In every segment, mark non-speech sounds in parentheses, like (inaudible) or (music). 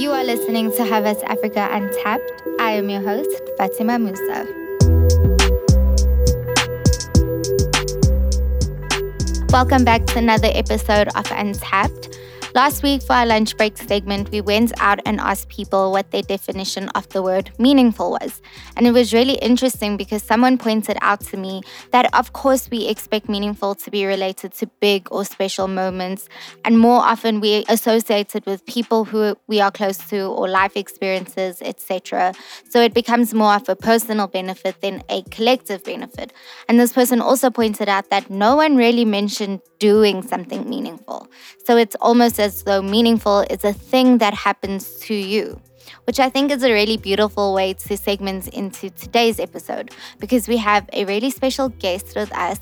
You are listening to Havas Africa Untapped. I am your host, Fatima Musa. Welcome back to another episode of Untapped. Last week, for our lunch break segment, we went out and asked people what their definition of the word meaningful was. And it was really interesting because someone pointed out to me that, of course, we expect meaningful to be related to big or special moments. And more often, we associate it with people who we are close to or life experiences, etc. So it becomes more of a personal benefit than a collective benefit. And this person also pointed out that no one really mentioned doing something meaningful. So it's almost as though meaningful is a thing that happens to you, which I think is a really beautiful way to segment into today's episode because we have a really special guest with us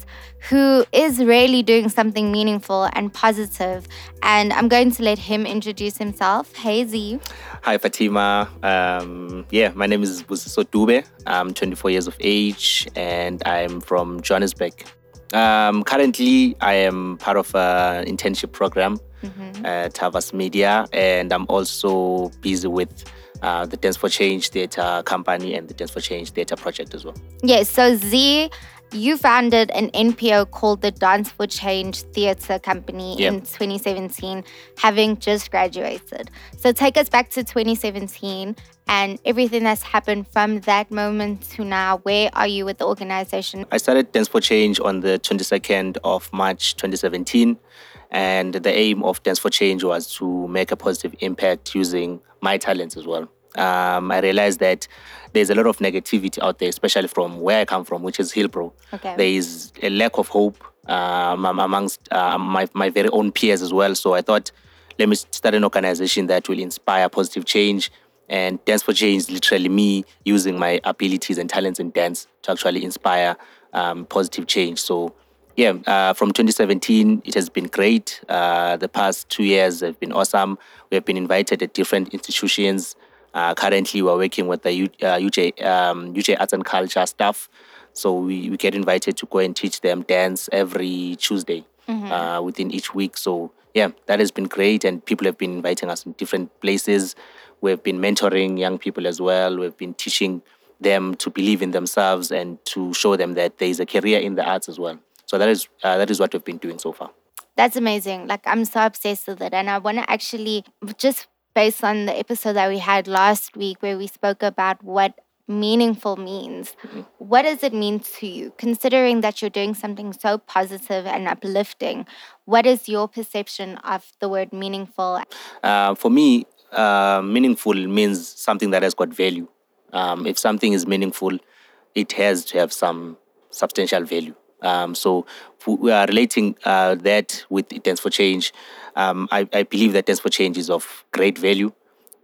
who is really doing something meaningful and positive. And I'm going to let him introduce himself. Hey, Z. Hi, Fatima. Um, yeah, my name is Busiso Dube. I'm 24 years of age and I'm from Johannesburg. Um, currently, I am part of an internship program mm-hmm. at Havas Media, and I'm also busy with uh, the Dance for Change Theatre Company and the Dance for Change Theatre Project as well. Yes, so Z, you founded an NPO called the Dance for Change Theatre Company yep. in 2017, having just graduated. So take us back to 2017 and everything that's happened from that moment to now. Where are you with the organization? I started Dance for Change on the 22nd of March 2017. And the aim of Dance for Change was to make a positive impact using my talents as well. Um, I realized that there's a lot of negativity out there, especially from where I come from, which is Hillbrow. Okay. There is a lack of hope um, amongst uh, my, my very own peers as well. So I thought, let me start an organization that will inspire positive change. And Dance for Change is literally me using my abilities and talents in dance to actually inspire um, positive change. So yeah, uh, from 2017, it has been great. Uh, the past two years have been awesome. We have been invited at different institutions. Uh, currently, we're working with the U, UJ, um, UJ Arts and Culture staff. So we, we get invited to go and teach them dance every Tuesday mm-hmm. Uh, within each week. So yeah, that has been great. And people have been inviting us in different places. We've been mentoring young people as well. We've been teaching them to believe in themselves and to show them that there is a career in the arts as well. So that is uh, that is what we've been doing so far. That's amazing. Like I'm so obsessed with it, and I want to actually just based on the episode that we had last week where we spoke about what meaningful means. Mm-hmm. What does it mean to you, considering that you're doing something so positive and uplifting? What is your perception of the word meaningful? Uh, for me, uh, meaningful means something that has got value. Um, if something is meaningful, it has to have some substantial value. Um, so we are relating uh, that with Dance for Change. Um, I, I, believe that Dance for Change is of great value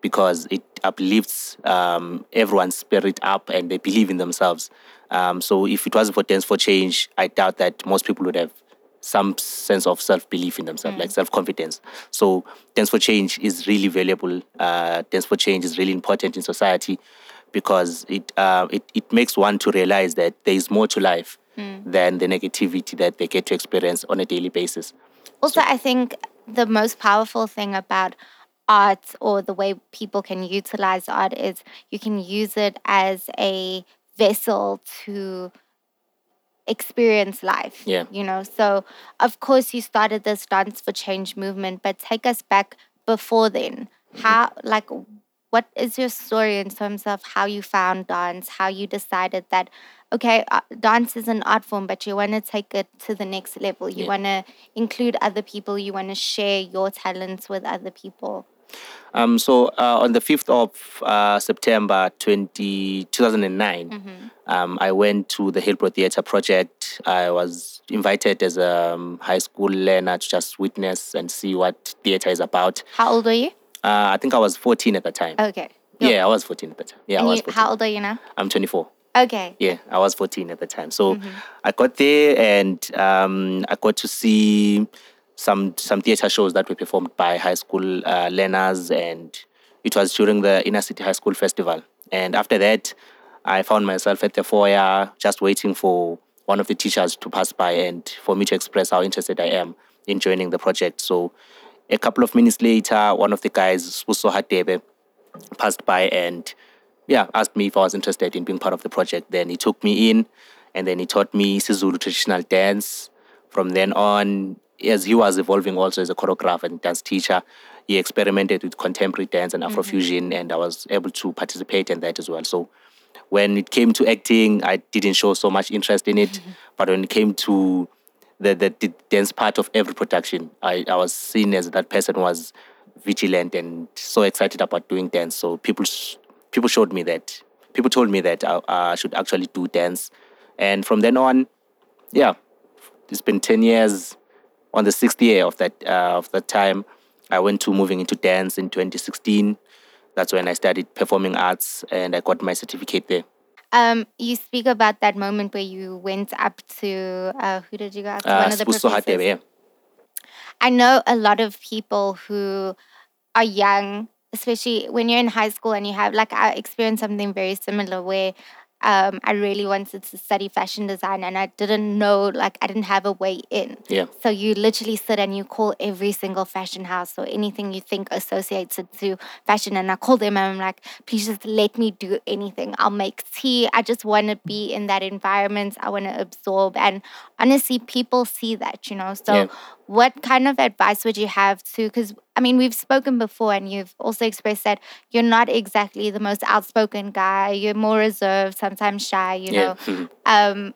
because it uplifts um, everyone's spirit up and they believe in themselves. Um, so if it wasn't for Dance for Change, I doubt that most people would have some sense of self-belief in themselves, mm. like self-confidence. So Dance for Change is really valuable. Uh, Dance for Change is really important in society because it, uh, it, it makes one to realize that there is more to life mm. than the negativity that they get to experience on a daily basis. Also, so, I think the most powerful thing about art or the way people can utilize art is you can use it as a vessel to experience life. Yeah. You know, so of course you started this dance for change movement, but take us back before then. Mm-hmm. How like what is your story in terms of how you found dance, how you decided that okay, uh, dance is an art form, but you want to take it to the next level. You yeah. want to include other people. You want to share your talents with other people. Um, so uh, on the 5th of uh, September 20, 2009, mm-hmm. um, I went to the Hillbrow Theatre Project. I was invited as a um, high school learner to just witness and see what theatre is about. How old were you? Uh, I think I was 14 at the time. Okay. Yeah, I was 14 at the time. Yeah, and I was. You, how old are you now? I'm 24. Okay. Yeah, I was 14 at the time. So mm-hmm. I got there and um, I got to see some some theater shows that were performed by high school uh, learners, and it was during the Inner City High School Festival. And after that, I found myself at the foyer just waiting for one of the teachers to pass by and for me to express how interested I am in joining the project. So a couple of minutes later, one of the guys, Spuso Hatebe, passed by and yeah, asked me if I was interested in being part of the project. Then he took me in and then he taught me Sizulu traditional dance. From then on, as he was evolving also as a choreographer and dance teacher, he experimented with contemporary dance and Afrofusion, mm-hmm. and I was able to participate in that as well. So when it came to acting, I didn't show so much interest in it. Mm-hmm. But when it came to the, the, part of every production, I, I was seen as that person was vigilant and so excited about doing dance. So people people showed me that people told me that I, I should actually do dance, and from then on, yeah, it's been ten years. On the sixth year of that uh, of that time, I went to moving into dance in 2016. That's when I started performing arts, and I got my certificate there. Um, you speak about that moment where you went up to uh, who did you go up to? Uh, One of the professors. I know a lot of people who are young, especially when you're in high school and you have like I experienced something very similar where um, I really wanted to study fashion design and I didn't know, like, I didn't have a way in. Yeah. So you literally sit and you call every single fashion house or anything you think associates it to fashion. And I call them and I'm like, please just let me do anything. I'll make tea. I just want to be in that environment. I want to absorb. And honestly, people see that, you know. So, yeah. what kind of advice would you have to? Because I mean, we've spoken before, and you've also expressed that you're not exactly the most outspoken guy. You're more reserved, sometimes shy. You know, yeah. (laughs) um,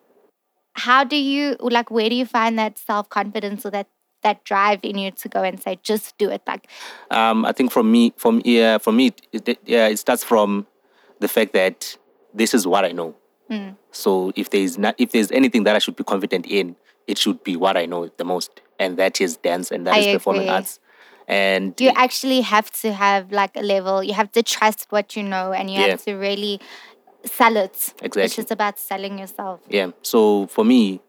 how do you like? Where do you find that self confidence or that that drive in you to go and say, just do it? Like, um, I think from me, from yeah, for me, it, it, yeah, it starts from the fact that this is what I know. Mm. So if there's not, if there's anything that I should be confident in, it should be what I know the most, and that is dance and that I is performing arts. And you actually have to have like a level. You have to trust what you know, and you yeah. have to really sell it. Exactly. It's just about selling yourself. Yeah. So for me,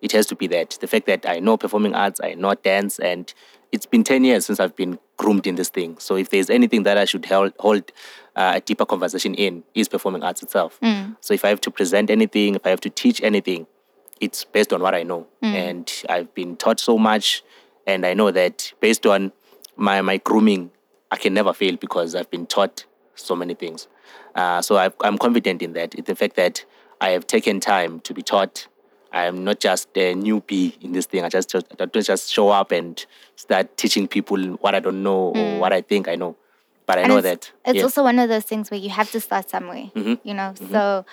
it has to be that the fact that I know performing arts, I know dance, and it's been 10 years since I've been groomed in this thing. So if there's anything that I should hold, hold uh, a deeper conversation in, is performing arts itself. Mm. So if I have to present anything, if I have to teach anything, it's based on what I know. Mm. And I've been taught so much, and I know that based on my my grooming, I can never fail because I've been taught so many things. Uh, so i am confident in that. It's the fact that I have taken time to be taught. I am not just a newbie in this thing. I just, just I don't just show up and start teaching people what I don't know mm. or what I think I know. But I and know it's, that it's yeah. also one of those things where you have to start somewhere. Mm-hmm. You know, mm-hmm. so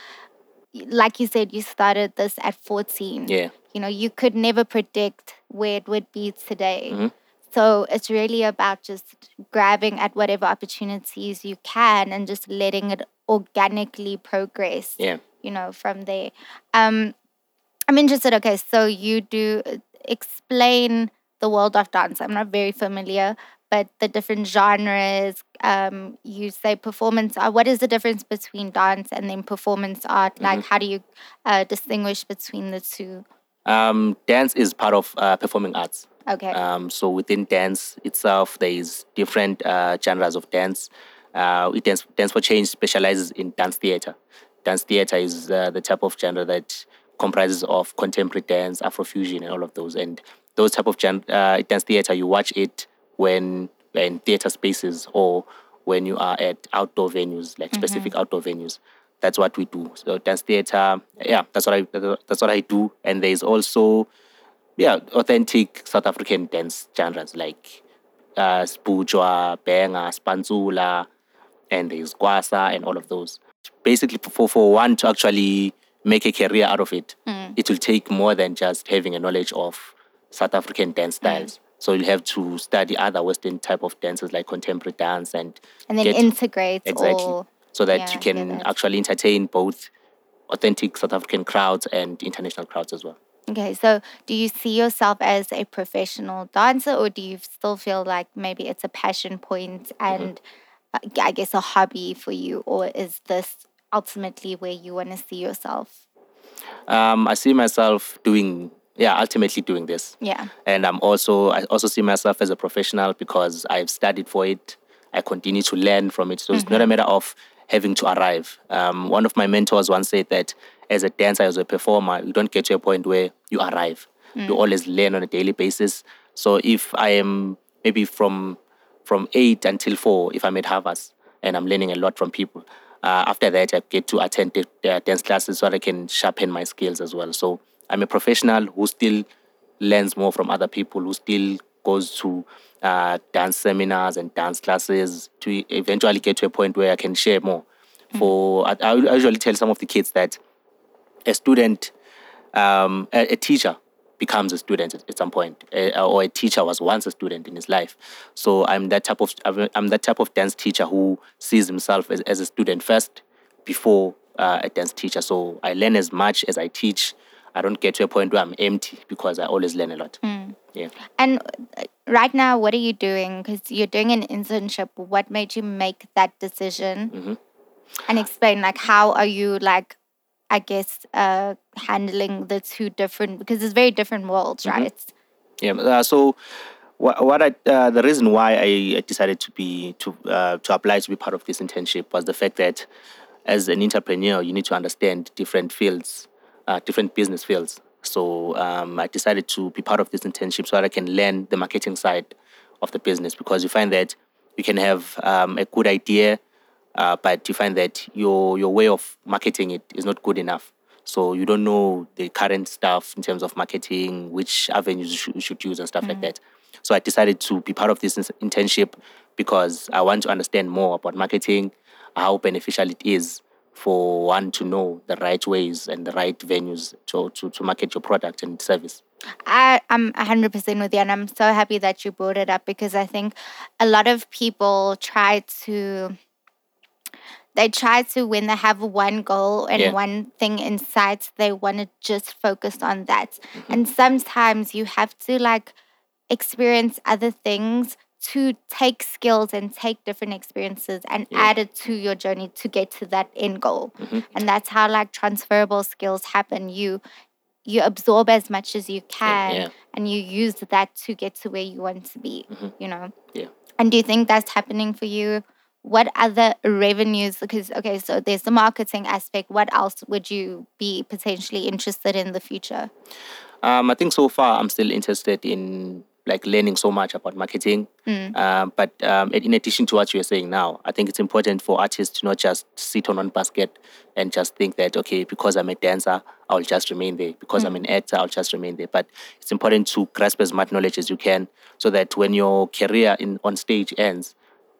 like you said, you started this at 14. Yeah. You know, you could never predict where it would be today. Mm-hmm. So it's really about just grabbing at whatever opportunities you can and just letting it organically progress. Yeah. You know, from there. Um, I'm interested. Okay, so you do explain the world of dance. I'm not very familiar, but the different genres. Um, you say performance art. What is the difference between dance and then performance art? Like, mm-hmm. how do you uh, distinguish between the two? Um, dance is part of uh, performing arts. Okay. Um, so within dance itself, there is different uh, genres of dance. Uh, dance, dance for Change specializes in dance theater. Dance theater is uh, the type of genre that comprises of contemporary dance, Afrofusion, and all of those. And those type of gen- uh, dance theater, you watch it when you're in theater spaces or when you are at outdoor venues, like mm-hmm. specific outdoor venues. That's what we do. So dance theater, yeah, that's what I that's what I do. And there's also yeah, authentic South African dance genres like uh, Spujwa, Benga, Spanzula, and there's Kwasa and all of those. Basically, for, for one to actually make a career out of it, mm. it will take more than just having a knowledge of South African dance hmm. styles. Mm. So you have to study other Western type of dances like contemporary dance and and then get, integrate exactly all, so that yeah, you can actually entertain both authentic South African crowds and international crowds as well. Okay, so do you see yourself as a professional dancer, or do you still feel like maybe it's a passion mm-hmm. and mm-hmm. I guess a hobby for you, or is this ultimately where you want to see yourself? Um, I see myself doing, yeah, ultimately doing this. Yeah. And I'm also, I also see myself as a professional because I've studied for it. I continue to learn from it. So mm-hmm. it's not a mm-hmm. matter of having to arrive. Um, one of my mentors once said that as a dancer, as a performer, you don't get to a point where you arrive. Mm. You always learn on a daily basis. So if I am maybe from from eight until four, if I'm at Havas, and I'm learning a lot from people. Uh, after that, I get to attend dance classes so I can sharpen my skills as well. So I'm a professional who still learns more from other people, who still goes to uh, dance seminars and dance classes to eventually get to a point where I can share more. Mm-hmm. For I, I, usually tell some of the kids that a student, um, a, a, teacher becomes a student at, at some point, a, or a teacher was once a student in his life. So I'm that type of I'm that type of dance teacher who sees himself as, as a student first before uh, a dance teacher. So I learn as much as I teach. I don't get to a point where I'm empty because I always learn a lot. Mm. Yeah. And uh, right now, what are you doing? Because you're doing an internship. What made you make that decision? Mm-hmm. And explain, like, how are you, like, I guess, uh, handling the two different, because it's very different worlds, mm-hmm. right? Yeah. Uh, so, what, what I, uh, the reason why I decided to be to uh, to apply to be part of this internship was the fact that as an entrepreneur, you need to understand different fields, uh, different business fields. So um, I decided to be part of this internship so that I can learn the marketing side of the business because you find that you can have um, a good idea, uh, but you find that your your way of marketing it is not good enough. So you don't know the current stuff in terms of marketing, which avenues you should, use and stuff mm-hmm. like that. So I decided to be part of this internship because I want to understand more about marketing, how beneficial it is for one to know the right ways and the right venues to, to, to market your product and service. I, I'm 100% with you, and I'm so happy that you brought it up because I think a lot of people try to. They try to, when they have one goal and yeah. one thing in sight, they want to just focus on that. Mm-hmm. And sometimes you have to like experience other things to take skills and take different experiences and yeah. add it to your journey to get to that end goal. Mm-hmm. And that's how like transferable skills happen. You you absorb as much as you can yeah. and you use that to get to where you want to be, mm-hmm. you know? Yeah. And do you think that's happening for you? What other revenues? Because, okay, so there's the marketing aspect. What else would you be potentially interested in the future? Um, I think so far I'm still interested in like learning so much about marketing. Mm. Um, but um, in addition to what you're saying now, I think it's important for artists to not just sit on one basket and just think that, okay, because I'm a dancer, I'll just remain there. Because mm. I'm an actor, I'll just remain there. But it's important to grasp as much knowledge as you can so that when your career in on stage ends,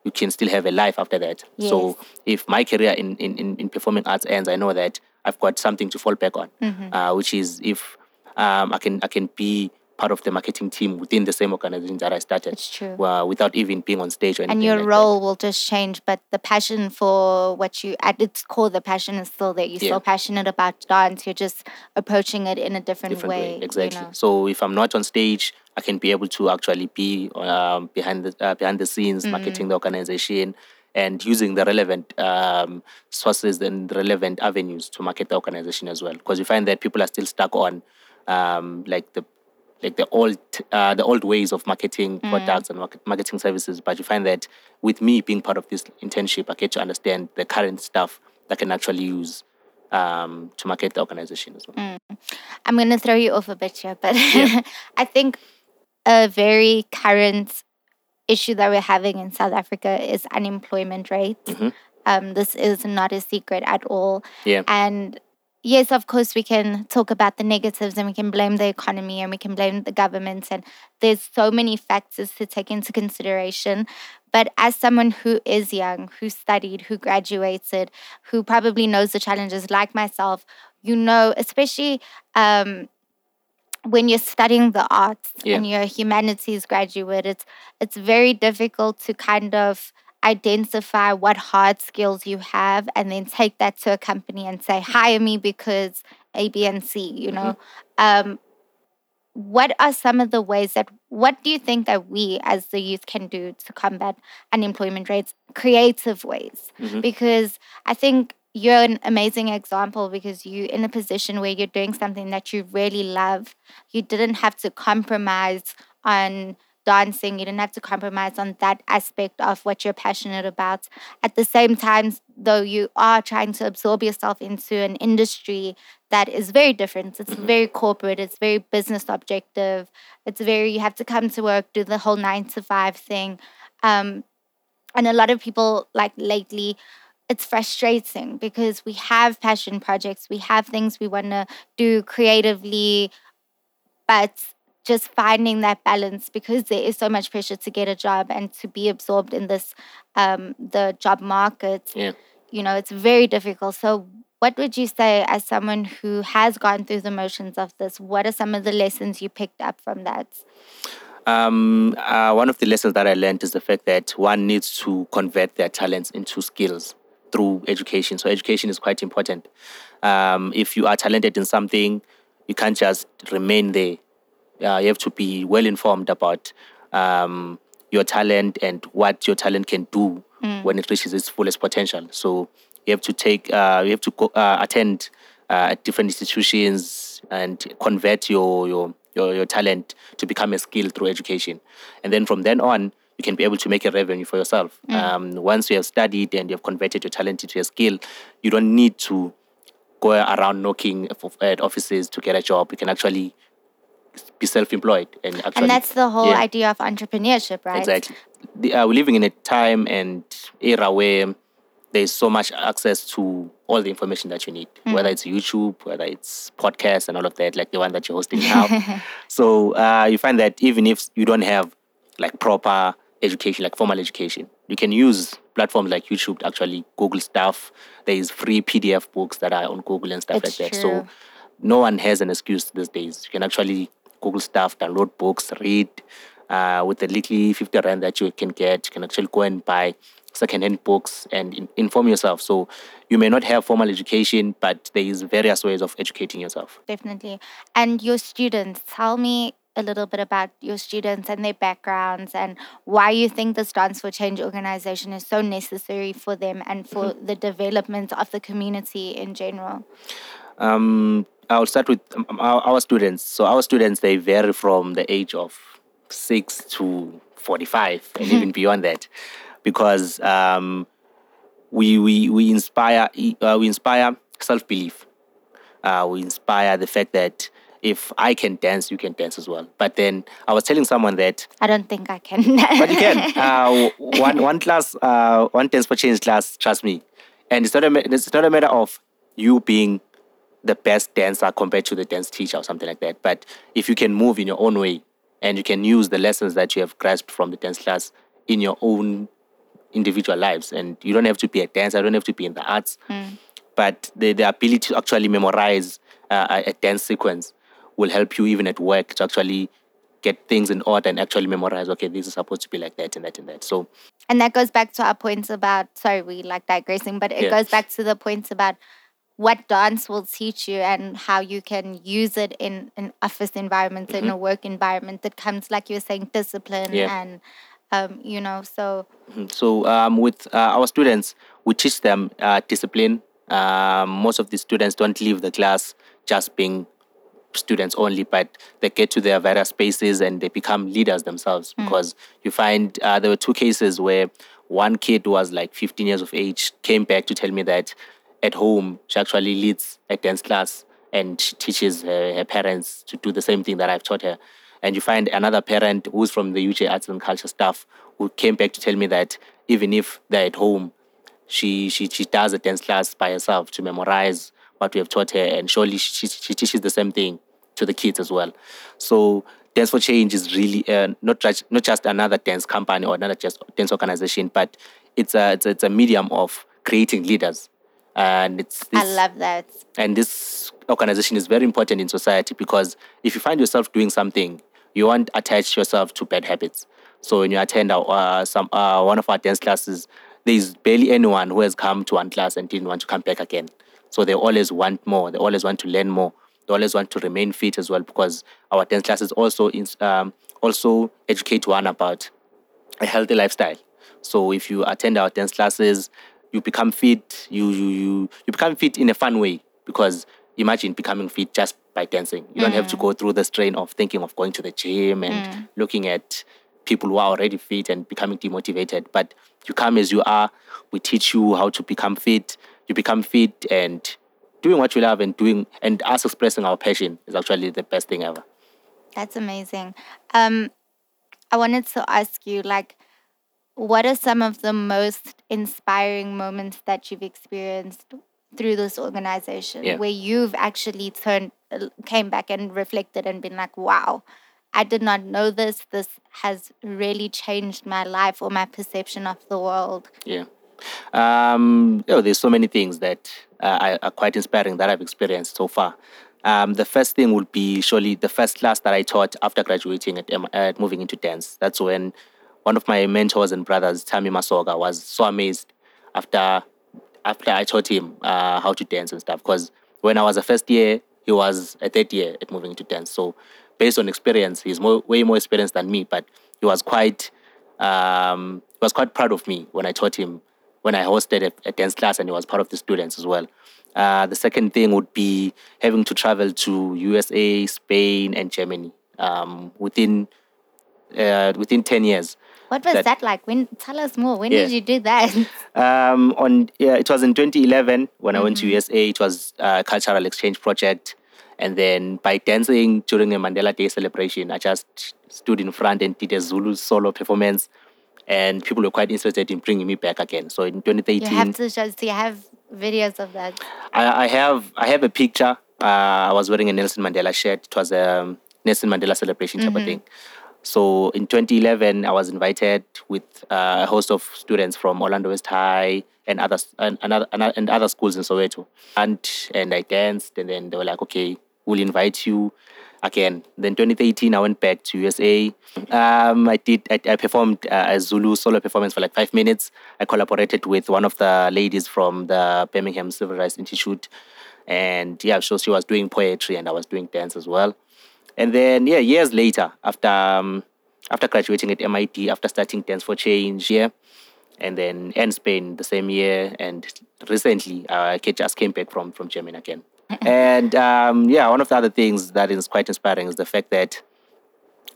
you can still have a life after that. Yes. So if my career in, in, in performing arts ends, I know that I've got something to fall back on, mm-hmm. uh, which is if um, I can I can be part of the marketing team within the same organization that I started. It's true. Uh, without even being on stage or And your like role that. will just change, but the passion for what you, at its core, the passion is still there. You're yeah. still passionate about dance. You're just approaching it in a different, different way. way. Exactly. You know? So if I'm not on stage, I can be able to actually be um, behind the uh, behind the scenes, mm-hmm. marketing the organization and using the relevant um, sources and relevant avenues to market the organization as well. Because you find that people are still stuck on um, like the like the old uh, the old ways of marketing mm. products and market, marketing services. But you find that with me being part of this internship, I get to understand the current stuff that I can actually use um, to market the organization as well. Mm. I'm going to throw you off a bit here, but yeah. (laughs) I think a very current issue that we're having in South Africa is unemployment rates. Mm-hmm. Um, this is not a secret at all. Yeah. And yes, of course, we can talk about the negatives and we can blame the economy and we can blame the government. And there's so many factors to take into consideration. But as someone who is young, who studied, who graduated, who probably knows the challenges like myself, you know, especially um, when you're studying the arts yeah. and you're a humanities graduate, it's it's very difficult to kind of identify what hard skills you have and then take that to a company and say hire me because a b and c you know mm-hmm. um, what are some of the ways that what do you think that we as the youth can do to combat unemployment rates creative ways mm-hmm. because i think you're an amazing example because you're in a position where you're doing something that you really love you didn't have to compromise on dancing. You don't have to compromise on that aspect of what you're passionate about. At the same time, though, you are trying to absorb yourself into an industry that is very different. It's mm-hmm. very corporate, it's very business objective. It's very, you have to come to work, do the whole nine to five thing. Um, and a lot of people like lately it's frustrating because we have passion projects we have things we want to do creatively but just finding that balance because there is so much pressure to get a job and to be absorbed in this um, the job market yeah. you know it's very difficult so what would you say as someone who has gone through the motions of this what are some of the lessons you picked up from that um, uh, one of the lessons that I learned is the fact that one needs to convert their talents into skills through education. So education is quite important. Um, if you are talented in something, you can't just remain there. Uh, you have to be well informed about um, your talent and what your talent can do mm. when it reaches its fullest potential. So you have to take, uh, you have to go, uh, attend uh, different institutions and convert your your your, your talent to become a skill through education. And then from then on, you can be able to make a revenue for yourself. Mm. Um, once you have studied and you have converted your talent into a skill, you don't need to go around knocking at offices to get a job. You can actually be self-employed and actually. And that's the whole yeah. idea of entrepreneurship, right? Exactly. The, uh, we're living in a time and era where there's so much access to all the information that you need, mm. whether it's YouTube, whether it's podcasts and all of that, like the one that you're hosting now. (laughs) so uh, you find that even if you don't have like proper education, like formal education, you can use platforms like YouTube to actually Google stuff. There is free PDF books that are on Google and stuff it's like true. that. So no one has an excuse these days. You can actually Google stuff, download books, read. Uh, with the little 50 rand that you can get, you can actually go and buy secondhand books and in, inform yourself. So you may not have formal education, but there is various ways of educating yourself. Definitely. And your students, tell me a little bit about your students and their backgrounds and why you think this Dance for Change organization is so necessary for them and for mm-hmm. the development of the community in general. Um, I'll start with um, our, our students. So our students, they vary from the age of six to 45 and even beyond that because um, we, we, we inspire uh, we inspire self belief. Uh, we inspire the fact that if I can dance, you can dance as well. But then I was telling someone that I don't think I can. (laughs) but you can. Uh, one one class, uh, one dance for change class. Trust me, and it's not a it's not a matter of you being the best dancer compared to the dance teacher or something like that. But if you can move in your own way and you can use the lessons that you have grasped from the dance class in your own individual lives. And you don't have to be a dancer, you don't have to be in the arts. Mm. But the, the ability to actually memorize uh, a dance sequence will help you even at work to actually get things in order and actually memorize, okay, this is supposed to be like that and that and that. So And that goes back to our points about sorry, we like digressing, but it yeah. goes back to the points about what dance will teach you and how you can use it in an office environment, mm-hmm. in a work environment that comes, like you were saying, discipline yeah. and um, you know, so. Mm-hmm. So um, with uh, our students, we teach them uh, discipline. Um, most of the students don't leave the class just being students only, but they get to their various spaces and they become leaders themselves. Mm. Because you find uh, there were two cases where one kid was like 15 years of age came back to tell me that at home she actually leads a dance class and she teaches her, her parents to do the same thing that I've taught her and you find another parent who's from the UJ Arts and Culture staff who came back to tell me that even if they're at home, she she she does a dance class by herself to memorize what we have taught her, and surely she she teaches the same thing to the kids as well. So Dance for Change is really uh, not just not just another dance company or another just dance organization, but it's a it's a, it's a medium of creating leaders. And it's this, I love that. And this organization is very important in society because if you find yourself doing something you won't attach yourself to bad habits. So when you attend our, uh, some uh, one of our dance classes, there's barely anyone who has come to one class and didn't want to come back again. So they always want more. They always want to learn more. They always want to remain fit as well because our dance classes also um, also educate one about a healthy lifestyle. So if you attend our dance classes, you become fit. You you you you become fit in a fun way because imagine becoming fit just by dancing. You don't have to mm. go through the strain of thinking of going to the gym and mm. looking at people who are already fit and becoming demotivated. But you come as you are. We teach you how to become fit. You become fit and doing what you love and doing and us expressing our passion is actually the best thing ever. That's amazing. Um, I wanted to ask you, like, what are some of the most inspiring moments that you've experienced through this organization Yeah. where you've actually turned came back and reflected and been like wow i did not know this this has really changed my life or my perception of the world Yeah. Um, you know, there's so many things that uh, are, are quite inspiring that I've experienced so far. Um, the first thing would be surely the first class that I taught after graduating at, at moving into dance. That's when one of my mentors and brothers, Tami Masoga, was so amazed after after I taught him uh, how to dance and stuff. Because when I was a first year, he was a third year at moving into dance. So based on experience, he's more, way more experienced than me. But he was quite um, he was quite proud of me when I taught him when I hosted a, a dance class, and he was part of the students as well. Uh, the second thing would be having to travel to USA, Spain, and Germany um, within uh, within ten years. What was That- that, like when tell us more when Yeah. did you do that (laughs) Um, on yeah, it was in 2011 when I went to USA. It was a cultural exchange project, and then by dancing during the Mandela Day celebration, I just stood in front and did a Zulu solo performance, and people were quite interested in bringing me back again. So in 2013, you 2018, have to so you have videos of that I, I have I have a picture. Uh, I was wearing a Nelson Mandela shirt. It was a Nelson Mandela celebration type of thing. So in 2011, I was invited with uh, a host of students from Orlando West High and others and, other, and, and other schools in Soweto. And and I danced, and then they were like, "Okay, we'll invite you again." Then 2018, I went back to USA. Um, I did I, I performed uh, a Zulu solo performance for like five minutes. I collaborated with one of the ladies from the Birmingham Civil Rights Institute, and yeah, so she was doing poetry and I was doing dance as well. And then yeah, years later, after um, after graduating at MIT, after starting Dance for Change, yeah, and then and Spain the same year, and recently uh, I just came back from from Germany again. and um, yeah, one of the other things that is quite inspiring is the fact that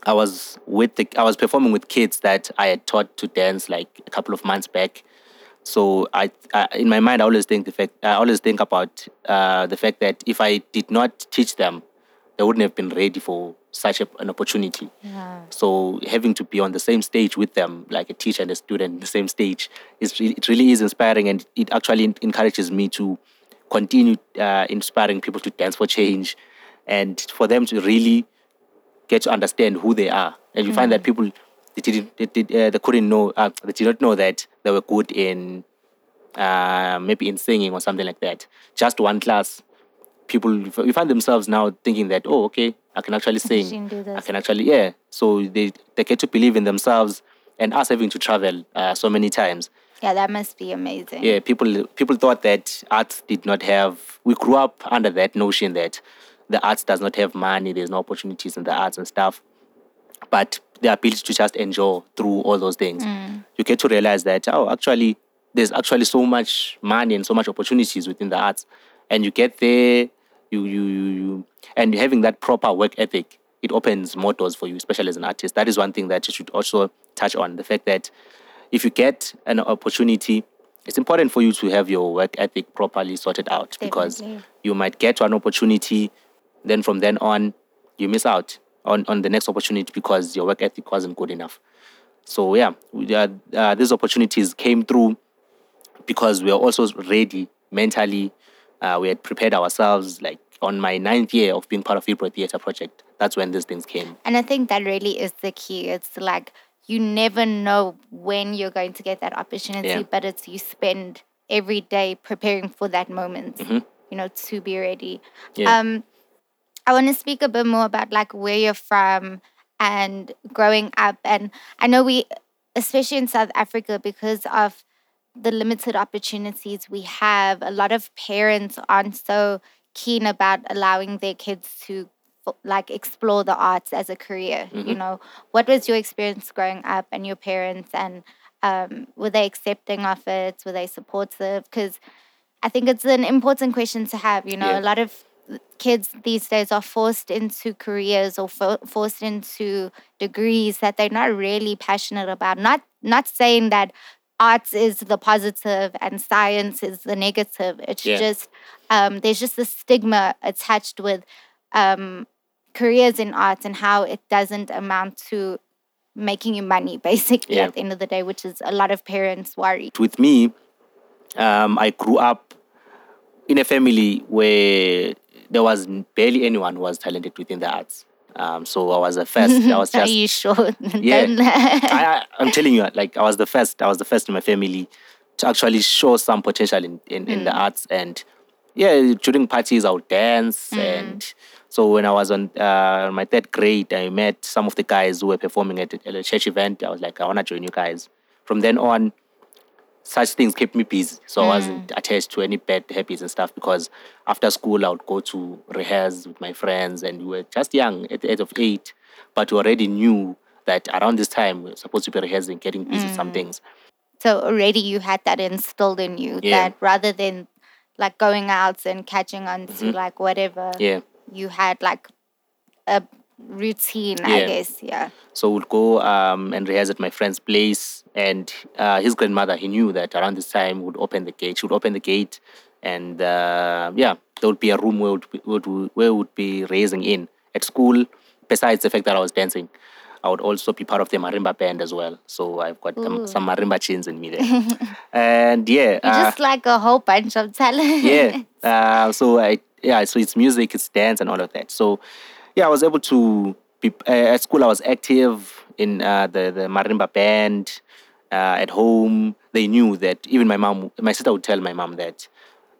I was with the I was performing with kids that I had taught to dance like a couple of months back. So I, I in my mind I always think the fact I always think about uh, the fact that if I did not teach them, they wouldn't have been ready for such a, an opportunity. yeah So having to be on the same stage with them, like a teacher and a student, the same stage, is it really is inspiring, and it actually encourages me to continue uh, inspiring people to dance for change, and for them to really get to understand who they are. And you find that people they didn't they, did, uh, they couldn't know uh, they did not know that they were good in uh, maybe in singing or something like that. Just one class, people you find themselves now thinking that oh okay I can actually sing. I can actually yeah. So they they get to believe in themselves, and us having to travel uh, so many times. yeah that must be amazing Yeah, people people thought that arts did not have. We grew up under that notion that the arts does not have money. There's no opportunities in the arts and stuff. But the ability to just enjoy through all those things, you get to realize that oh, actually, there's actually so much money and so much opportunities within the arts, and you get there, you you you, you and having that proper work ethic, it opens more doors for you, especially as an artist. That is one thing that you should also touch on the fact that if you get an opportunity, it's important for you to have your work ethic properly sorted out because you might get one opportunity, then from then on, you miss out on, on the next opportunity because your work ethic wasn't good enough. So, yeah, we, uh, uh, these opportunities came through because we are also ready mentally. Uh, we had prepared ourselves. Like on my ninth year of being part of Hillbrow Theatre Project, that's when these things came. And I think that really is the key. It's like you never know when you're going to get that opportunity, Yeah. but it's you spend every day preparing for that moment, you know, to be ready. Mm-hmm. Yeah. Um, I want to speak a bit more about like where you're from and growing up. And I know we, especially in South Africa, because of the limited opportunities we have, a lot of parents aren't so keen about allowing their kids to like explore the arts as a career. You know, what was your experience growing up and your parents and um, were they accepting of it? Were they supportive? Because I think it's an important question to have. You know, Yeah. a lot of kids these days are forced into careers or fo- forced into degrees that they're not really passionate about. Not not saying that arts is the positive and science is the negative. It's Yeah. just um, there's just a stigma attached with um, careers in arts and how it doesn't amount to making you money, (laughs) basically, Yeah. at the end of the day, which is a lot of parents worry. with me, um, I grew up in a family where there was barely anyone who was talented within the arts. Um, so I was the first. I was (laughs) Are you sure? (laughs) Yeah. I, I'm telling you, like I was the first. I was the first in my family to actually show some potential in, in, in the arts. And yeah, during parties, I would dance. And so when I was on uh, my third grade, I met some of the guys who were performing at a church event. I was like, I want to join you guys. From then on, such things kept me busy. So I wasn't attached to any bad habits and stuff because after school I would go to rehearse with my friends and we were just young at the age of eight, but we already knew that around this time we we're supposed to be rehearsing, getting busy with some things. so already you had that instilled in you Yeah. that rather than like going out and catching on to like whatever, Mm-hmm. Yeah. you had like a routine, I guess. Yeah. So we'd go um, and rehearse at my friend's place, and uh, his grandmother, he knew that around this time would open the gate. She would open the gate, and uh, yeah, there would be a room where would be, would, where would be raising in at school. Besides the fact that I was dancing, I would also be part of the marimba band as well. So I've got um, some marimba chins in me there, (laughs) and yeah, uh, just like a whole bunch of talent. yeah. Uh, so I yeah, so it's music, it's dance, and all of that. So yeah, I was able to be uh, at school. I was active in uh, the the marimba band. Uh, at home, they knew that even my mom, my sister would tell my mom that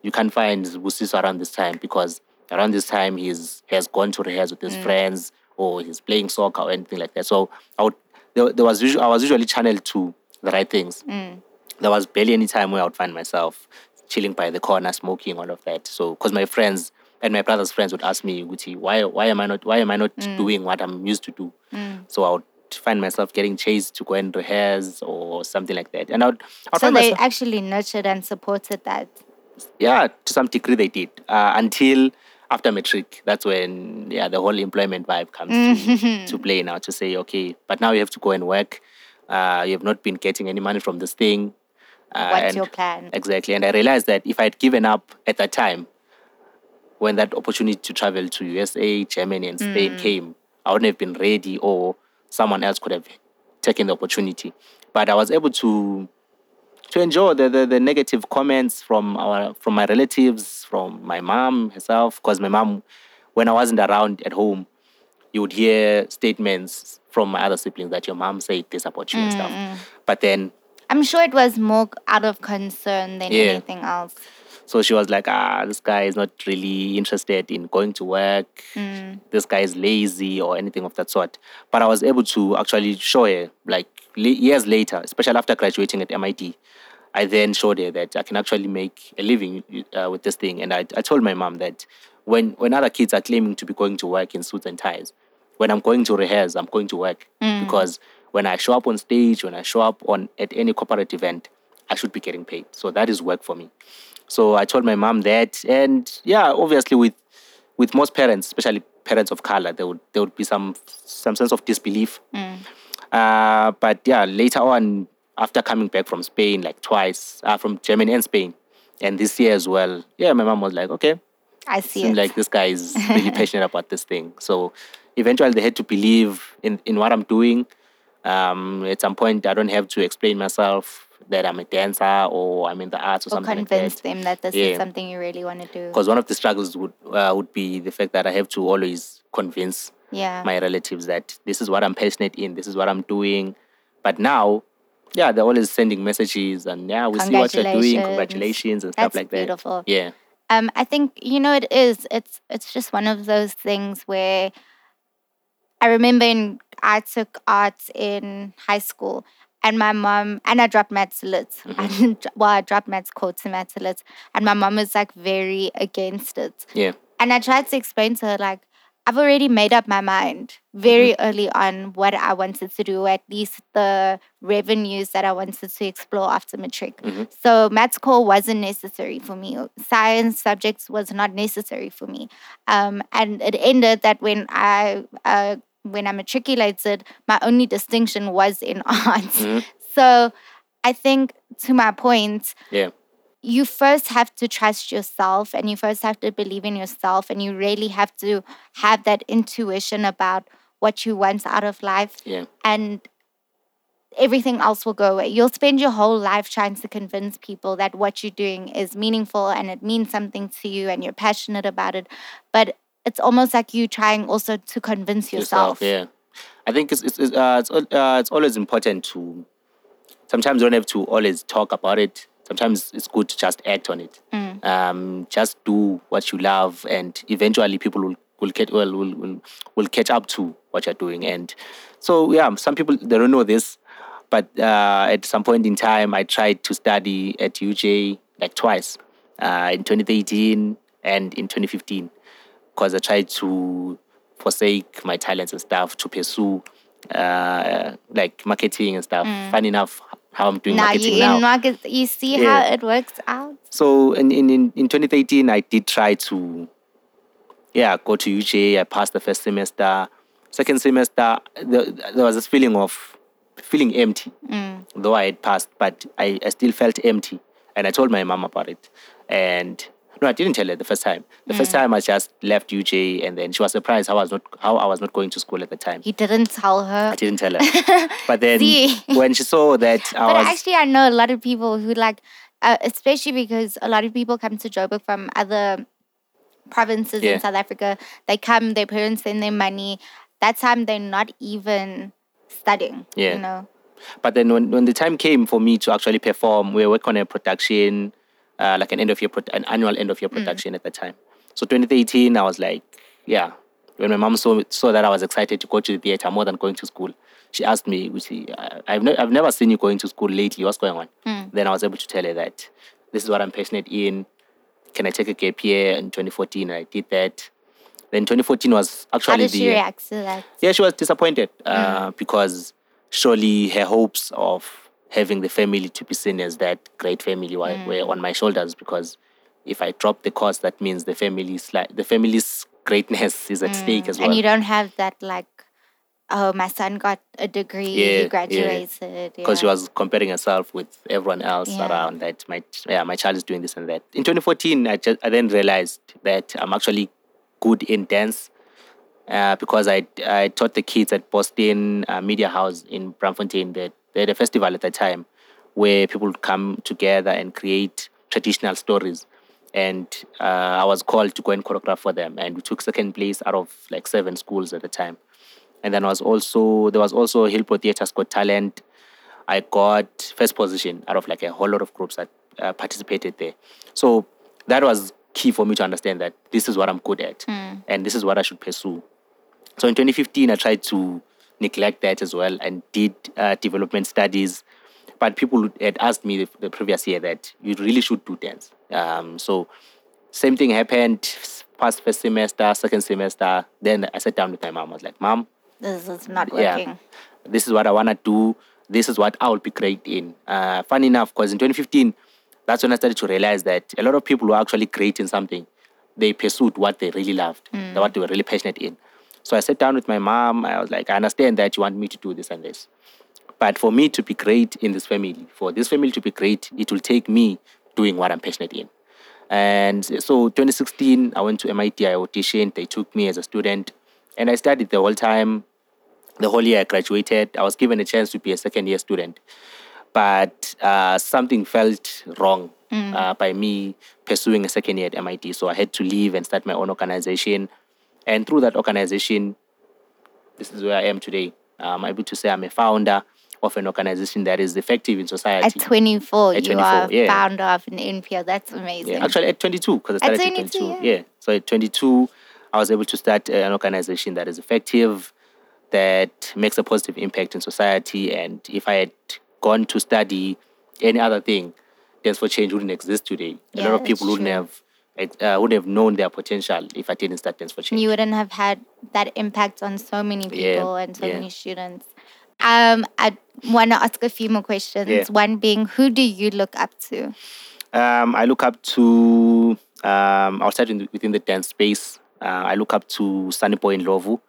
you can't find Busiso around this time because around this time he's he has gone to rehearse with his friends or he's playing soccer or anything like that. So I would there, there was usually, I was usually channeled to the right things there was barely any time where I would find myself chilling by the corner, smoking, all of that. So, because my friends and my brother's friends would ask me, Guti, why, why am I not, why am I not doing what I'm used to do? So I would find myself getting chased to go and rehearse or something like that. And I would, I would So they myself, actually nurtured and supported that. yeah, to some degree they did uh, until after matric. That's when yeah the whole employment vibe comes to, to play now to say okay, but now you have to go and work. Uh, you have not been getting any money from this thing. Uh, What's your plan? Exactly, and I realized that if I had given up at that time, when that opportunity to travel to USA, Germany, and Spain mm. came, I wouldn't have been ready, or someone else could have taken the opportunity. But I was able to to enjoy the, the, the negative comments from our from my relatives, from my mom herself, because my mom, when I wasn't around at home, you would hear statements from my other siblings that your mom said this about you and stuff. But then I'm sure it was more out of concern than Yeah. anything else. So she was like, ah, this guy is not really interested in going to work. This guy is lazy or anything of that sort. But I was able to actually show her, like years later, especially after graduating at MIT, I then showed her that I can actually make a living uh, with this thing. And I, I told my mom that when, when other kids are claiming to be going to work in suits and ties, when I'm going to rehearse, I'm going to work. Because when I show up on stage, when I show up on at any corporate event, I should be getting paid. So that is work for me. So I told my mom that, and yeah, obviously with with most parents, especially parents of color, there would there would be some some sense of disbelief. Uh, but yeah, later on, after coming back from Spain like twice, uh, from Germany and Spain, and this year as well, yeah, my mom was like, okay, I see seems it. like this guy is (laughs) really passionate about this thing. So eventually they had to believe in, in what I'm doing. Um, at some point, I don't have to explain myself that I'm a dancer or I'm in the arts or, or something like convince that. them that this Yeah. is something you really want to do. Because one of the struggles would uh, would be the fact that I have to always convince Yeah. my relatives that this is what I'm passionate in, this is what I'm doing. But now, yeah, they're always sending messages and yeah, we see what you're doing, Congratulations. and stuff That's like beautiful. that. Yeah. Um, I think you know it is. It's it's just one of those things where I remember in I took arts in high school, and my mom and I dropped maths lit. I didn't. Well, I dropped maths core to maths lit, and my mom was like very against it. Yeah. And I tried to explain to her like I've already made up my mind very early on what I wanted to do, at least the revenues that I wanted to explore after matric. So maths core wasn't necessary for me. Science subjects was not necessary for me. Um, and it ended that when I uh, when I matriculated, my only distinction was in (laughs) arts. Mm-hmm. So I think to my point, Yeah. you first have to trust yourself and you first have to believe in yourself and you really have to have that intuition about what you want out of life Yeah. and everything else will go away. You'll spend your whole life trying to convince people that what you're doing is meaningful and it means something to you and you're passionate about it. But it's almost like you trying also to convince yourself. yourself yeah. I think it's it's it's, uh, it's, uh, it's always important to. Sometimes you don't have to always talk about it. Sometimes it's good to just act on it. Mm. Um, just do what you love, and eventually people will will get well will, will will catch up to what you're doing. And so yeah, some people they don't know this, but uh, at some point in time, I tried to study at UJ like twice, uh, in 2018 and in 2015 because I tried to forsake my talents and stuff to pursue uh, like marketing and stuff. Mm. Fun enough how I'm doing now marketing you now. in market, you see Yeah. how it works out. So in, in, in, in 2018, I did try to, yeah, go to UJ. I passed the first semester. Second semester, there, there was this feeling of feeling empty, Mm. though I had passed, but I, I still felt empty. And I told my mom about it. And no, I didn't tell her the first time. The first time I just left UJ, and then she was surprised how I was not how I was not going to school at the time. You didn't tell her. I didn't tell her. (laughs) but then when she saw that (laughs) I But was actually, I know a lot of people who like, uh, especially because a lot of people come to Joburg from other provinces Yeah. in South Africa. They come, their parents send them money. That time they're not even studying. Yeah. You know. But then when, when the time came for me to actually perform, we were working on a production, uh, like an end of year, pro- an annual end of year production at the time. So 2018, I was like, yeah. When my mom saw saw that I was excited to go to the theater more than going to school, she asked me, which I've ne- I've never seen you going to school lately. What's going on? Mm. Then I was able to tell her that this is what I'm passionate in. Can I take a gap year in 2014? And I did that. Then 2014 was actually How did the she react to that? yeah, she was disappointed uh, because surely her hopes of having the family to be seen as that great family were, were on my shoulders. Because if I drop the course, that means the family's like the family's greatness (laughs) is at stake as well. And you don't have that like, oh, my son got a degree, Yeah, he yeah. graduated. because she yeah. was comparing herself with everyone else Yeah. around that my yeah my child is doing this and that in 2014 i just i then realized that i'm actually good in dance uh, because I, I taught the kids at Boston uh, Media House in Braamfontein. They, they had a festival at the time where people would come together and create traditional stories. And uh, I was called to go and choreograph for them. And we took second place out of like seven schools at the time. And then I was also there was also Hillbrow Theatre's Got Talent. I got first position out of like a whole lot of groups that uh, participated there. So that was key for me to understand that this is what I'm good at and this is what I should pursue. So in 2015, I tried to neglect that as well and did uh, development studies. But people had asked me the, the previous year that you really should do dance. Um, so same thing happened. Past first semester, second semester. Then I sat down with my mom. I was like, "Mom, This is not yeah, working. this is what I want to do. This is what I will be great in. Uh, funny enough, because in 2015, that's when I started to realize that a lot of people who are actually great in something, they pursued what they really loved, what they were really passionate in. So I sat down with my mom. I was like, I understand that you want me to do this and this. But for me to be great in this family, for this family to be great, it will take me doing what I'm passionate in. And so 2016, I went to MIT, I auditioned, they took me as a student, and I studied the whole time. The whole year I graduated, I was given a chance to be a second year student. But uh, something felt wrong uh, by me pursuing a second year at MIT. So I had to leave and start my own organization. And through that organization, this is where I am today. I'm able to say I'm a founder of an organization that is effective in society. At 24, At you are yeah. founder of an NPO. That's amazing. Yeah, actually at 22, because I started at 22, At 22. yeah. Yeah. So at 22, I was able to start uh, an organization that is effective, that makes a positive impact in society. And if I had gone to study any other thing, Dance for Change wouldn't exist today. a Yeah, lot of people wouldn't true. have uh, wouldn't have known their potential if I didn't start Dance for Change. you wouldn't have had that impact on so many Yeah, people and so yeah. many students. Um, I want to ask a few more questions. Yeah. One being, who do you look up to? Um, I look up to um, outside in the, within the dance space. Uh, I look up to Sunny Boy in Lovu,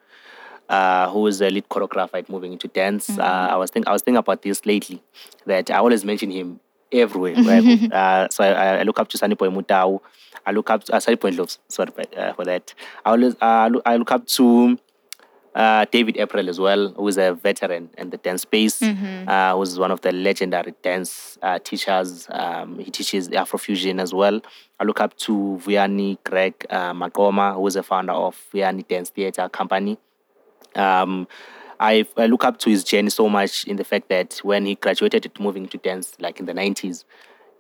uh, who is a lead choreographer at moving into dance. Uh, I was think I was thinking about this lately, that I always mention him everywhere. where I go. uh, so I, I look up to Sunny Boy Motau. I look up to uh, Boy Loves. Sorry for- uh, for that. I always uh, I look, up to Uh, David April as well, who is a veteran in the dance space, mm-hmm. uh, who's one of the legendary dance uh, teachers. Um, he teaches Afrofusion as well. I look up to Vuyani Greg uh, Maqoma, who is a founder of Vuyani Dance Theatre Company. Um, I, I look up to his journey so much in the fact that when he graduated moving to dance, like in the 90s,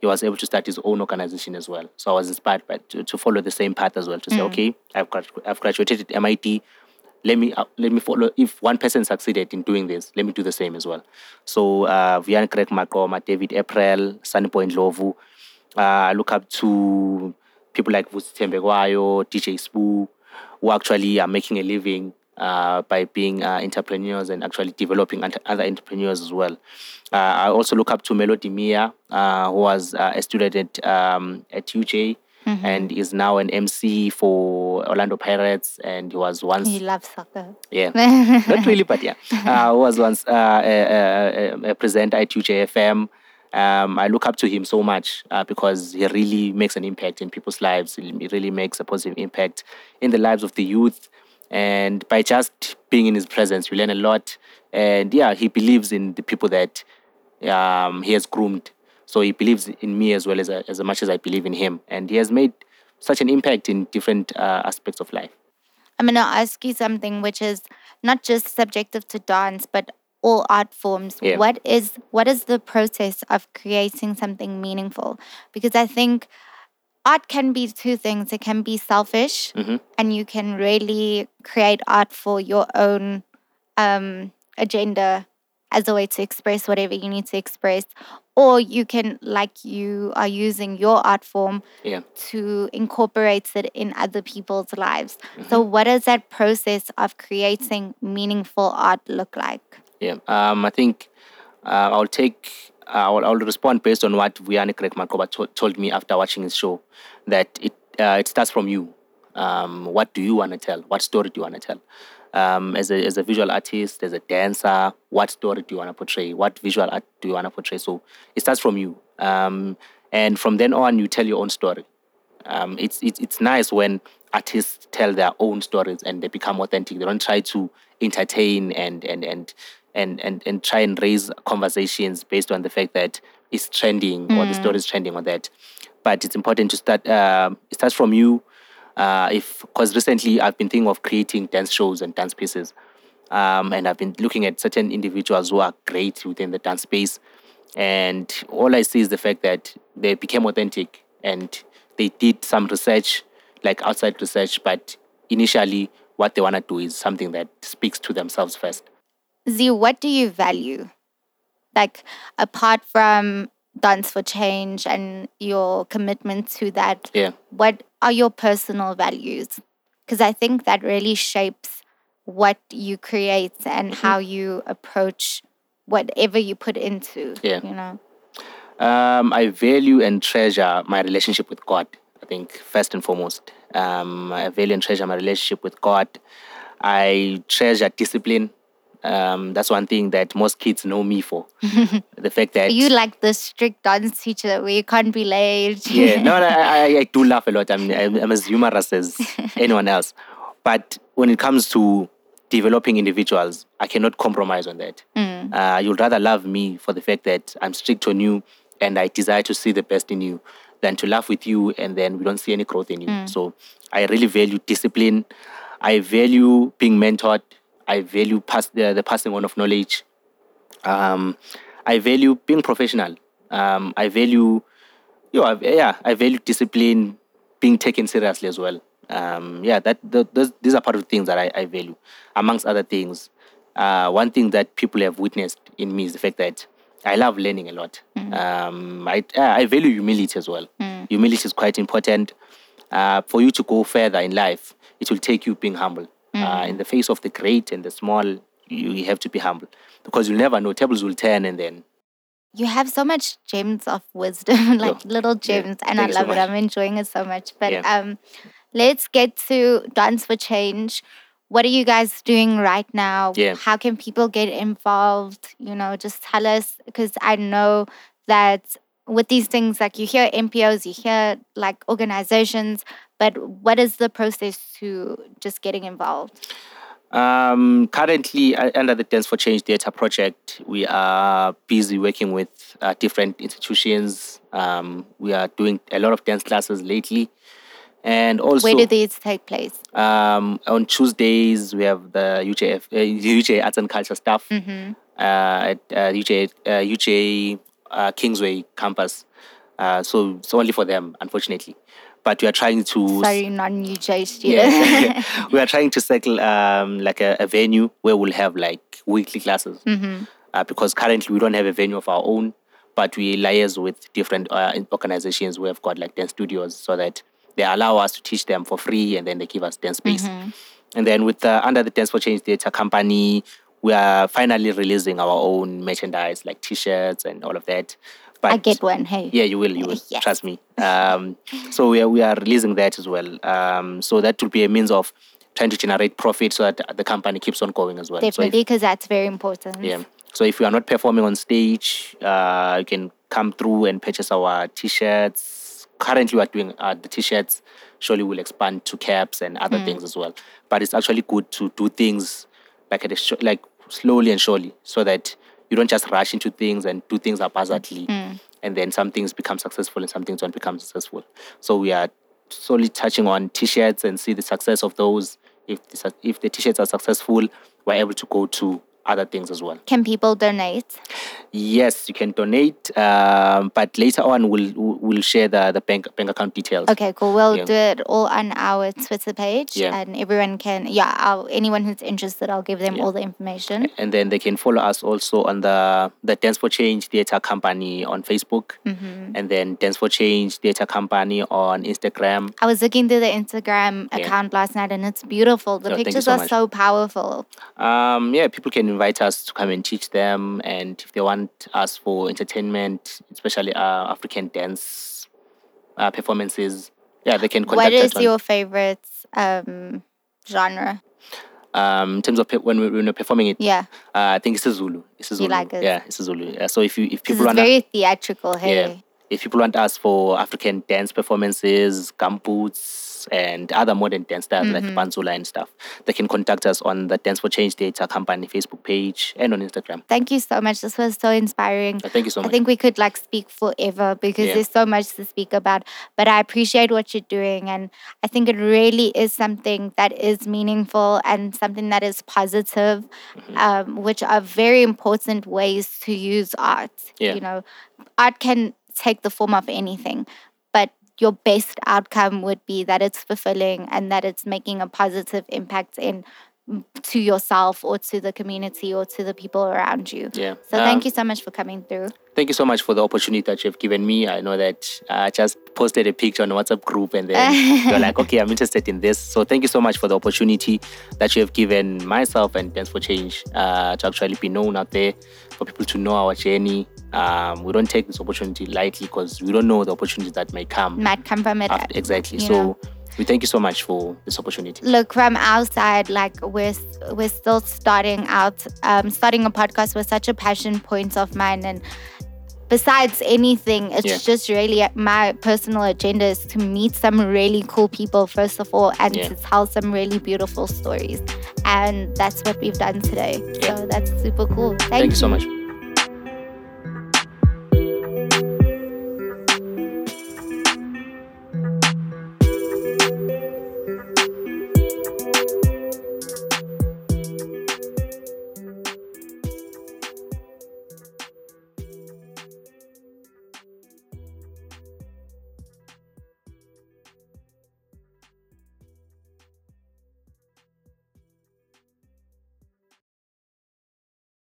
he was able to start his own organization as well. So I was inspired by to, to follow the same path as well. To say, mm. okay, I've I've graduated at MIT. Let me uh, let me follow. If one person succeeded in doing this, let me do the same as well. So uh, Vuyani Greg Maqoma, David April, Sunny Point Lovu. Uh, I look up to people like Vusi Thembekwayo, DJ Sbu, who actually are making a living uh, by being uh, entrepreneurs and actually developing other entrepreneurs as well. Uh, I also look up to Melody Mia, uh, who was uh, a student at, um, at UJ. Mm-hmm. And is now an MC for Orlando Pirates, and he was once. He loves soccer. Yeah, (laughs) not really, but yeah, uh, was once a, a, a, presenter at UJFM. Um, I look up to him so much uh, because he really makes an impact in people's lives. He really makes a positive impact in the lives of the youth. And by just being in his presence, you learn a lot. And yeah, he believes in the people that um, he has groomed. So he believes in me as well as, as much as I believe in him. And he has made such an impact in different uh, aspects of life. I'm going to ask you something which is not just subjective to dance, but all art forms. Yeah. What is what is the process of creating something meaningful? Because I think art can be two things it can be selfish mm-hmm. and you can really create art for your own um, agenda as a way to express whatever you need to express or you can like you are using your art form yeah. to incorporate it in other people's lives mm-hmm. so what does that process of creating meaningful art look like yeah um, i think uh, i'll take I'll, I'll respond based on what Vuyani Greg Maqoma to- told me after watching his show, that it uh, it starts from you. Um, what do you want to tell? What story do you want to tell? Um, as a as a visual artist, as a dancer, what story do you want to portray? What visual art do you want to portray? So it starts from you, um, and from then on, you tell your own story. Um, it's, it's it's nice when artists tell their own stories and they become authentic. They don't try to entertain and and and and, and, and try and raise conversations based on the fact that it's trending mm. or the mm. story is trending on that. But it's important to start, uh, it starts from you. Uh, if Because recently I've been thinking of creating dance shows and dance pieces. Um, and I've been looking at certain individuals who are great within the dance space. And all I see is the fact that they became authentic and they did some research, like outside research, but initially what they want to do is something that speaks to themselves first. Z, what do you value? Like, apart from Dance for Change and your commitment to that, yeah. what are your personal values? Because I think that really shapes what you create and mm-hmm. how you approach whatever you put into. Yeah. You know? Um, I value and treasure my relationship with God. I think first and foremost, um, I value and treasure my relationship with God. I treasure discipline um, that's one thing that most kids know me for. (laughs) the fact that you like the strict dance teacher where you can't be late. yeah, (laughs) no, no I, I, do laugh a lot. I'm, I'm as humorous as (laughs) anyone else. But when it comes to developing individuals, I cannot compromise on that. Mm. Uh, you'd rather love me for the fact that I'm strict on you and I desire to see the best in you than to laugh with you and then we don't see any growth in you. Mm. So I really value discipline. I value being mentored I value pass, the, the passing on of knowledge. Um, I value being professional. Um, I value, you know, yeah, I value discipline, being taken seriously as well. Um, yeah, that the, those, these are part of the things that I, I value, amongst other things. Uh, one thing that people have witnessed in me is the fact that I love learning a lot. Mm. Um, I, I value humility as well. Mm. Humility is quite important. Uh, for you to go further in life, it will take you being humble. Mm. Uh, in the face of the great and the small, you, you have to be humble because you'll never know. Tables will turn and then. You have so much gems of wisdom, (laughs) like little gems, yeah. and I love so it. I'm enjoying it so much. But yeah. um, let's get to Dance for Change. What are you guys doing right now? Yeah. How can people get involved? You know, just tell us because I know that with these things, like you hear NPOs, you hear like organizations, but what is the process to just getting involved? Um, currently, uh, under the Dance for Change Theatre project, we are busy working with uh, different institutions. Um, we are doing a lot of dance classes lately. And also, where do these take place? Um, on Tuesdays, we have the UJF, uh, UJ Arts and Culture staff mm-hmm. uh, at uh, UJ, UJ uh, Kingsway campus. Uh, so it's only for them, unfortunately but we are trying to sorry non-UJ students. Yeah, (laughs) we are trying to settle um, like a, a, venue where we'll have like weekly classes mm-hmm. uh, because currently we don't have a venue of our own, but we liaise with different uh, organizations who have got like dance studios so that they allow us to teach them for free and then they give us dance space. Mm-hmm. And then with the, under the Dance for Change Theatre company, we are finally releasing our own merchandise like T-shirts and all of that. But I get one. Hey. Yeah, you will. You will. Yes. Trust me. Um, so we are we are releasing that as well. Um, so that will be a means of trying to generate profit so that the company keeps on going as well. Definitely, because so that's very important. Yeah. So if you are not performing on stage, uh, you can come through and purchase our t-shirts. Currently, we are doing uh, the t-shirts. Surely, we'll expand to caps and other mm. things as well. But it's actually good to do things like at a sh- like slowly and surely, so that you don't just rush into things and do things haphazardly. Mm. And then some things become successful and some things don't become successful. So we are solely touching on t-shirts and see the success of those. If the, if the t-shirts are successful, we're able to go to other things as well. Can people donate? Yes, you can donate, um, but later on we'll we'll share the, the bank bank account details. Okay, cool. We'll yeah. do it all on our Twitter page, yeah. and everyone can. Yeah, I'll, anyone who's interested, I'll give them yeah. all the information. And then they can follow us also on the the Dance for Change Theatre Company on Facebook, mm-hmm. and then Dance for Change Theatre Company on Instagram. I was looking through the Instagram account last night, and it's beautiful. The pictures so are much. so powerful. Um, yeah, people can invite us to come and teach them. And if they want us for entertainment, especially uh, African dance uh, performances, yeah, they can contact. What is your favorite um, genre? Um, in terms of pe- when, we, when we're performing it, yeah, uh, I think it's a Zulu. It's a Zulu. You like it? Yeah, it's a Zulu. Yeah. So if you if people want very theatrical, hey. Yeah, if people want us for African dance performances, gumboots, and other modern dance styles mm-hmm. like Pantsula and stuff, they can contact us on the Dance for Change Data Company Facebook page and on Instagram. Thank you so much. This was so inspiring. Thank you so much. I think we could like speak forever because yeah. there's so much to speak about. But I appreciate what you're doing. And I think it really is something that is meaningful and something that is positive, mm-hmm. um, which are very important ways to use art. Yeah. You know, art can take the form of anything your best outcome would be that it's fulfilling and that it's making a positive impact in to yourself or to the community or to the people around you. Yeah. So um, thank you so much for coming through. Thank you so much for the opportunity that you've given me. I know that I just posted a picture on a WhatsApp group and then (laughs) you're like, okay, I'm interested in this. So thank you so much for the opportunity that you have given myself and Dance for Change uh, to actually be known out there, for people to know our journey. Um, we don't take this opportunity lightly because we don't know the opportunities that may come. Might come from it. After, exactly. So know we thank you so much for this opportunity. Look, from outside, like we're we're still starting out. Um, starting a podcast was such a passion point of mine, and besides anything, it's yeah. just really my personal agenda is to meet some really cool people first of all, and yeah. to tell some really beautiful stories, and that's what we've done today. Yeah. So that's super cool. Thank, thank you so much.